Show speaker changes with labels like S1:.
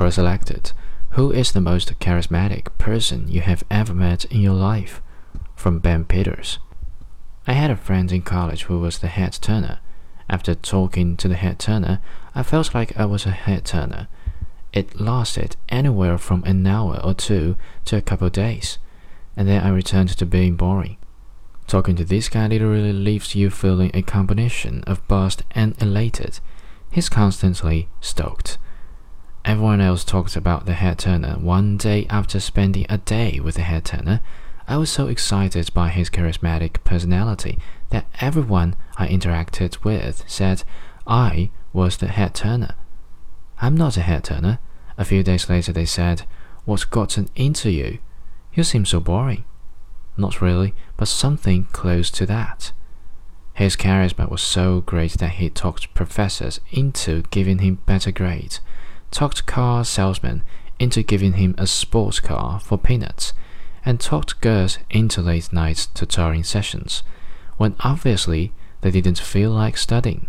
S1: Quora selected, Who is the most charismatic person you have ever met in your life? From Ben Peters. I had a friend in college who was the head turner. After talking to the head turner, I felt like I was a head turner. It lasted anywhere from an hour or two to a couple of days, and then I returned to being boring. Talking to this guy literally leaves you feeling a combination of buzzed and elated. He's constantly stoked. Everyone else talked about the head turner. One day after spending a day with the head turner, I was so excited by his charismatic personality that everyone I interacted with said I was the head turner. I'm not a head turner. A few days later, they said, What's gotten into you? You seem so boring. Not really, but something close to that. His charisma was so great that he talked professors into giving him better grades, talked car salesman into giving him a sports car for peanuts, and talked girls into late night tutoring sessions, when obviously they didn't feel like studying.